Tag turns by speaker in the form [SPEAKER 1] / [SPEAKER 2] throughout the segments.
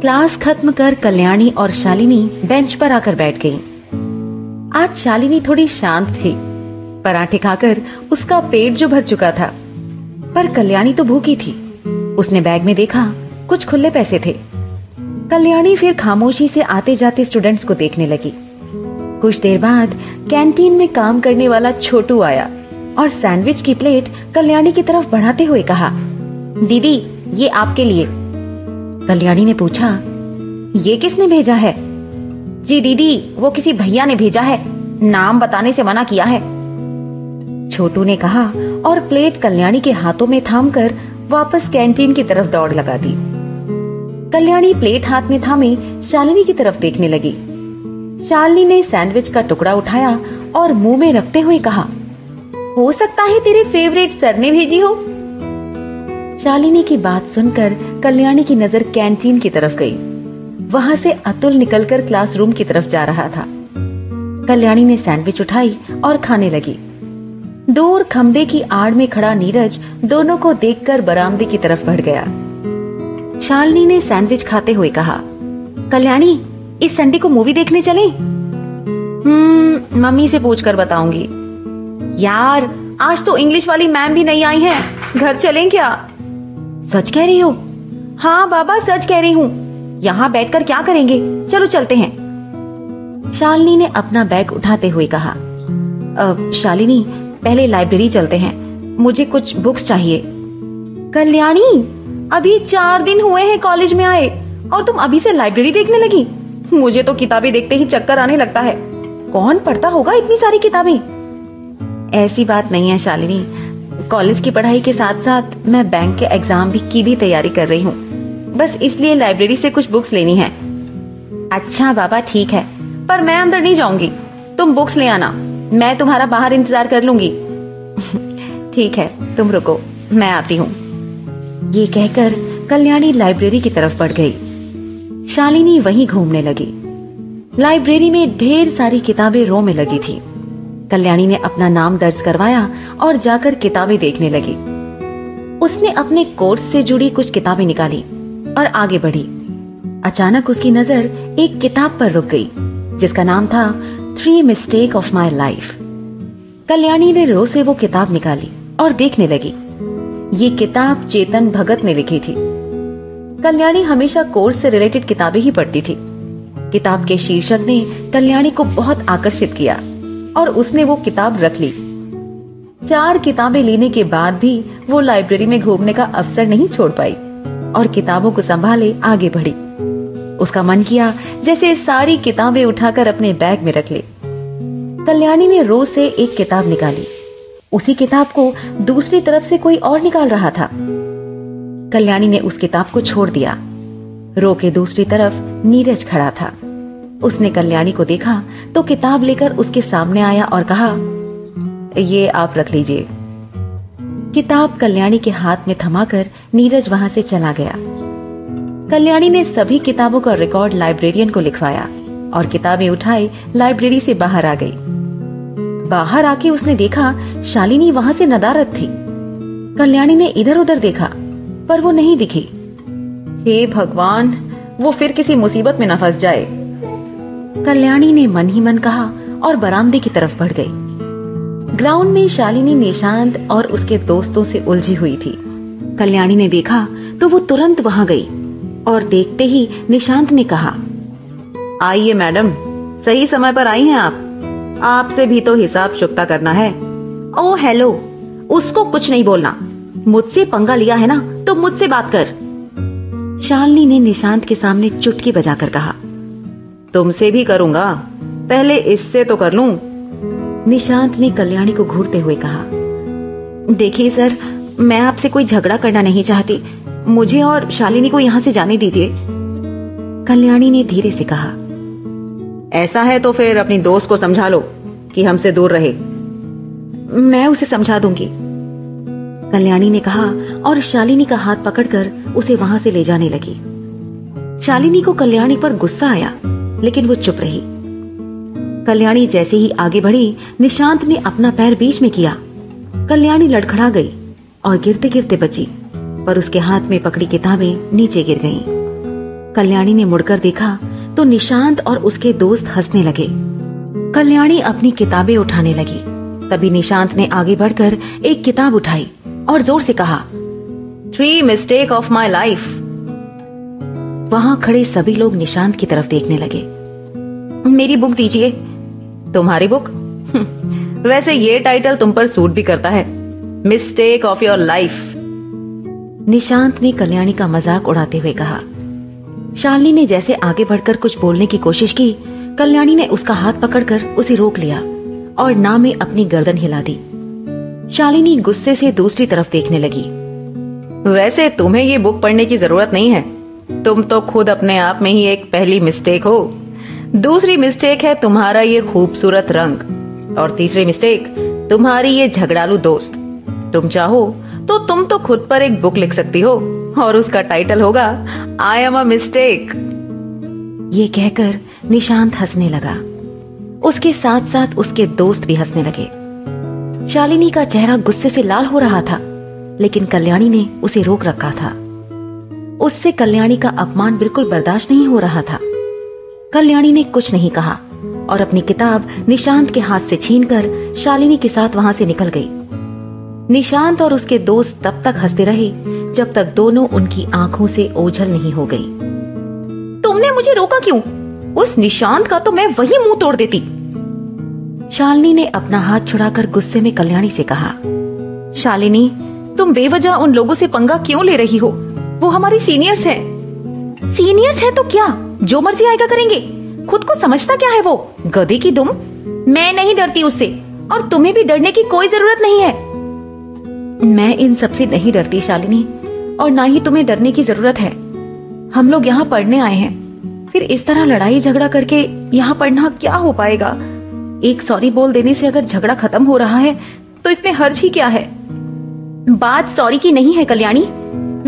[SPEAKER 1] Class खत्म कर कल्याणी और शालिनी बेंच पर आकर बैठ गईं। आज शालिनी थोड़ी शांत थी। पराठे खाकर उसका पेट जो भर चुका था। पर कल्याणी तो भूखी थी। उसने बैग में देखा, कुछ खुले पैसे थे। कल्याणी फिर खामोशी से आते जाते स्टूडेंट्स को देखने लगी। कुछ देर बाद कैंटीन में काम करने वाला छोटू आया और सैंडविच की प्लेट कल्याणी की तरफ़ बढ़ाते हुए कहा, दीदी, ये आपके लिए। कल्याणी ने पूछा, ये किसने भेजा है? जी दीदी, वो किसी भैया ने भेजा है। नाम बताने से मना किया है। छोटू ने कहा और प्लेट कल्याणी के हाथों में थामकर वापस कैंटीन की तरफ़ दौड़ लगा दी। कल्याणी प्लेट हाथ में थामे, शालिनी की तरफ़ देखने लगी। शालिनी ने सैंडविच का टुकड़ा उठाया और मुँह में रखते हुए कहा, हो सकता है तेरे फेवरेट सर ने भेजी हो। शालिनी की बात सुनकर कल्याणी की नज़र कैंटीन की तरफ़ गई। वहाँ से अतुल निकलकर क्लासरूम की तरफ़ जा रहा था। कल्याणी ने सैंडविच उठाई और खाने लगी। दूर खंबे की आड़ में खड़ा नीरज दोनों को देखकर बरामदे की तरफ़ बढ़ गया। शालिनी ने सैंडविच खाते हुए कहा, कल्याणी, इस संडे को मूवी देखने चले? हम्म मम्मी से पूछ कर बताऊँगी। यार, आज तो इंग्लिश वाली मैम भी नहीं आई है। घर चलें क्या? सच कह रही हो? हाँ बाबा, सच कह रही हूँ। यहाँ बैठकर क्या करेंगे? चलो चलते हैं। शालिनी ने अपना बैग उठाते हुए कहा, अब शालिनी, पहले लाइब्रेरी चलते हैं। मुझे कुछ बुक्स चाहिए। कल्याणी, अभी चार दिन हुए हैं कॉलेज में आए, और तुम अभी से लाइब्रेरी देखने लगी? मुझे तो किताबें देखते ही चक्कर आने लगता है। कौन पढ़ता होगा इतनी सारी किताबें? ऐसी बात नहीं है शालिनी। कॉलेज की पढ़ाई के साथ साथ मैं बैंक के एग्ज़ाम भी की भी तैयारी कर रही हूँ। बस इसलिए लाइब्रेरी से कुछ बुक्स लेनी है। अच्छा बाबा, ठीक है, पर मैं अंदर नहीं जाऊँगी। तुम बुक्स ले आना, मैं तुम्हारा बाहर इंतज़ार कर लूँगी। ठीक है, तुम रुको, मैं आती हूँ। ये कहकर कल्याणी लाइब्रेरी की तरफ़ बढ़ गई। शालिनी वहीं घूमने लगी। लाइब्रेरी में ढेर सारी किताबें रो में लगी थी। कल्याणी ने अपना नाम दर्ज करवाया और जाकर किताबें देखने लगी। उसने अपने कोर्स से जुड़ी कुछ किताबें निकाली और आगे बढ़ी। अचानक उसकी नज़र एक किताब पर रुक गई, जिसका नाम था three mistake of my life Kalyani ने रो से वो किताब निकाली और देखने लगी। ये किताब चेतन भगत ने लिखी थी। कल्याणी हमेशा कोर्स से रिलेटेड किताबें ही पढ़ती थी। किताब के शीर्षक ने कल्याणी को बहुत आकर्षित किया। और उसने वो किताब रख ली। चार किताबें लेने के बाद भी वो लाइब्रेरी में घूमने का अवसर नहीं छोड़ पाई और किताबों को संभाले आगे बढ़ी। उसका मन किया जैसे सारी किताबें उठाकर अपने बैग में रख ले। कल्याणी ने रोज से एक किताब निकाली। उसी किताब को दूसरी तरफ़ से कोई और निकाल रहा था। कल्याणी ने उस किताब को छोड़ दिया। रो के दूसरी तरफ़ नीरज खड़ा था। उसने कल्याणी को देखा तो किताब लेकर उसके सामने आया और कहा, ये आप रख लीजिए। किताब कल्याणी के हाथ में थमाकर नीरज वहाँ से चला गया। कल्याणी ने सभी किताबों का रिकॉर्ड लाइब्रेरियन को लिखवाया और किताबें उठाई, लाइब्रेरी से बाहर आ गई। बाहर आके उसने देखा, शालिनी वहाँ से नदारत थी। कल्याणी ने इधर उधर देखा, पर वो नहीं दिखी। हे भगवान, वो फिर किसी मुसीबत में न फंस जाए। कल्याणी ने मन ही मन कहा और बरामदे की तरफ़ बढ़ गई। ग्राउंड में शालिनी निशांत और उसके दोस्तों से उलझी हुई थी। कल्याणी ने देखा तो वो तुरंत वहाँ गई और देखते ही निशांत ने कहा, आइए मैडम, सही समय पर आई हैं आप। आपसे भी तो हिसाब चुकता करना है। ओ हेलो, उसको कुछ नहीं बोलना। मुझसे पंगा लिया है ना तो मुझसे बात कर। शालिनी ने निशांत के सामने चुटकी बजाकर कहा तुमसे भी करूँगा। पहले इससे तो कर लूँ। निशांत ने कल्याणी को घूरते हुए कहा, देखिए सर, मैं आपसे कोई झगड़ा करना नहीं चाहती। मुझे और शालिनी को यहाँ से जाने दीजिए। कल्याणी ने धीरे से कहा, ऐसा है तो फिर अपनी दोस्त को समझा लो कि हमसे दूर रहे। मैं उसे समझा दूँगी। कल्याणी ने कहा और शालिनी का हाथ पकड़कर उसे वहाँ से ले जाने लगी। शालिनी को कल्याणी पर गुस्सा आया। लेकिन वो चुप रही। कल्याणी जैसे ही आगे बढ़ी, निशांत ने अपना पैर बीच में किया। कल्याणी लड़खड़ा गई और गिरते गिरते बची, पर उसके हाथ में पकड़ी किताबें नीचे गिर गईं। कल्याणी ने मुड़कर देखा तो निशांत और उसके दोस्त हंसने लगे। कल्याणी अपनी किताबें उठाने लगी। तभी निशांत ने आगे बढ़कर एक किताब उठाई और ज़ोर से कहा three mistake of my life वहाँ खड़े सभी लोग निशांत की तरफ़ देखने लगे। मेरी बुक दीजिए। तुम्हारी बुक? वैसे ये टाइटल तुम पर सूट भी करता है। Mistake of your life Nishant ने कल्याणी का मज़ाक उड़ाते हुए कहा। शालिनी ने जैसे आगे बढ़कर कुछ बोलने की कोशिश की, कल्याणी ने उसका हाथ पकड़कर उसे रोक लिया और ना में अपनी गर्दन हिला दी। शालिनी गुस्से से दूसरी तरफ़ देखने लगी। वैसे तुम्हें ये बुक पढ़ने की ज़रूरत नहीं है। तुम तो खुद अपने आप में ही एक पहली मिस्टेक हो। दूसरी मिस्टेक है तुम्हारा ये खूबसूरत रंग। और तीसरी मिस्टेक तुम्हारी ये झगड़ालू दोस्त। तुम चाहो तो तुम तो खुद पर एक बुक लिख सकती हो, और उसका टाइटल होगा आई एम अ मिस्टेक ये कहकर निशांत हंसने लगा। उसके साथ साथ उसके दोस्त भी हंसने लगे। शालिनी का चेहरा गुस्से से लाल हो रहा था, लेकिन कल्याणी ने उसे रोक रखा था। उससे कल्याणी का अपमान बिल्कुल बर्दाश्त नहीं हो रहा था। कल्याणी ने कुछ नहीं कहा और अपनी किताब निशांत के हाथ से छीनकर शालिनी के साथ वहाँ से निकल गई। निशांत और उसके दोस्त तब तक हँसते रहे जब तक दोनों उनकी आँखों से ओझल नहीं हो गई। तुमने मुझे रोका क्यों? उस निशांत का तो मैं वही मुँह तोड़ देती। शालिनी ने अपना हाथ छुड़ाकर गुस्से में कल्याणी से कहा, शालिनी, तुम बेवजह उन लोगों से पंगा क्यों ले रही हो? वो हमारी सीनियर्स हैं। सीनियर्स हैं तो क्या? जो मर्ज़ी आएगा करेंगे। खुद को समझता क्या है वो? गधे की दुम। मैं नहीं डरती उससे। और तुम्हें भी डरने की कोई ज़रूरत नहीं है। मैं इन सबसे नहीं डरती, शालिनी। और ना ही तुम्हें डरने की ज़रूरत है। हम लोग यहाँ पढ़ने आए हैं। फिर इस तरह लड़ाई झगड़ा करके यहाँ पढ़ना क्या हो पाएगा? एक सॉरी बोल देने से अगर झगड़ा खत्म हो रहा है तो इसमें हर्ज ही क्या है? बात सॉरी की नहीं है, कल्याणी।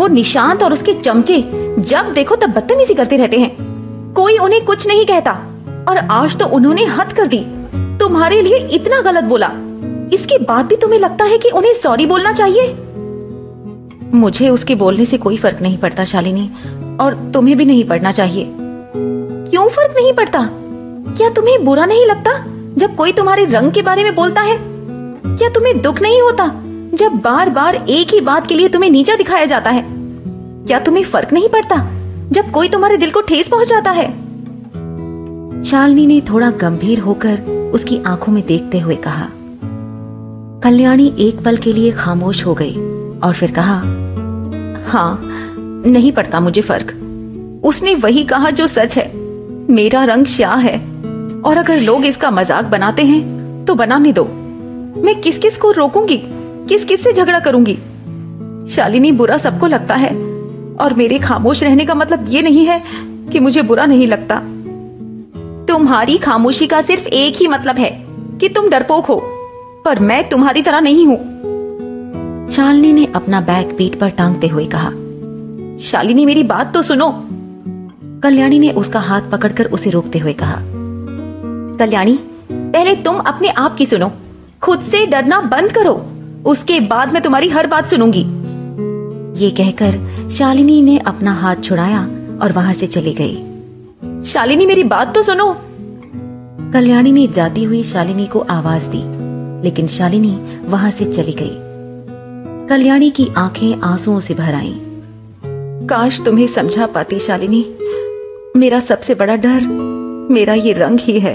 [SPEAKER 1] वो निशांत और उसके चमचे जब देखो तब बदतमीजी करते रहते हैं। कोई उन्हें कुछ नहीं कहता और आज तो उन्होंने हद कर दी। तुम्हारे लिए इतना गलत बोला। इसके बाद भी तुम्हें लगता है कि उन्हें सॉरी बोलना चाहिए? मुझे उसके बोलने से कोई फ़र्क नहीं पड़ता, शालिनी, और तुम्हें भी नहीं पड़ना चाहिए। क्यों फ़र्क नहीं पड़ता? क्या तुम्हें बुरा नहीं लगता जब कोई तुम्हारे रंग के बारे में बोलता है? क्या तुम्हें दुख नहीं होता जब बार बार एक ही बात के लिए तुम्हें नीचा दिखाया जाता है, क्या तुम्हें फ़र्क नहीं पड़ता जब कोई तुम्हारे दिल को ठेस पहुंचाता है? शालिनी ने थोड़ा गंभीर होकर उसकी आँखों में देखते हुए कहा, कल्याणी एक पल के लिए खामोश हो गई और फिर कहा हाँ नहीं पड़ता मुझे फ़र्क। उसने वही कहा जो सच है। मेरा रंग श्या है और अगर लोग इसका मज़ाक बनाते हैं तो बनाने दो। मैं किस किस को रोकूँगी? किस किस से झगड़ा करूँगी? शालिनी बुरा सबको लगता है, और मेरे खामोश रहने का मतलब ये नहीं है कि मुझे बुरा नहीं लगता। तुम्हारी खामोशी का सिर्फ़ एक ही मतलब है कि तुम डरपोक हो, पर मैं तुम्हारी तरह नहीं हूँ। शालिनी ने अपना बैग पीठ पर टांगते हुए कहा, शालिनी, मेरी बात तो सुनो। कल्याणी ने उसका हाथ पकड़कर उसे रोकते हुए कहा, कल्याणी, पहले तुम अपने आप की सुनो। खुद से डरना बंद करो। उसके बाद मैं तुम्हारी हर बात सुनूँगी। ये कहकर शालिनी ने अपना हाथ छुड़ाया और वहाँ से चली गई। शालिनी, मेरी बात तो सुनो। कल्याणी ने जाती हुई शालिनी को आवाज़ दी, लेकिन शालिनी वहाँ से चली गई। कल्याणी की आँखें आंसुओं से भर आईं। काश तुम्हें समझा पाती शालिनी, मेरा सबसे बड़ा डर, मेरा ये रंग ही है।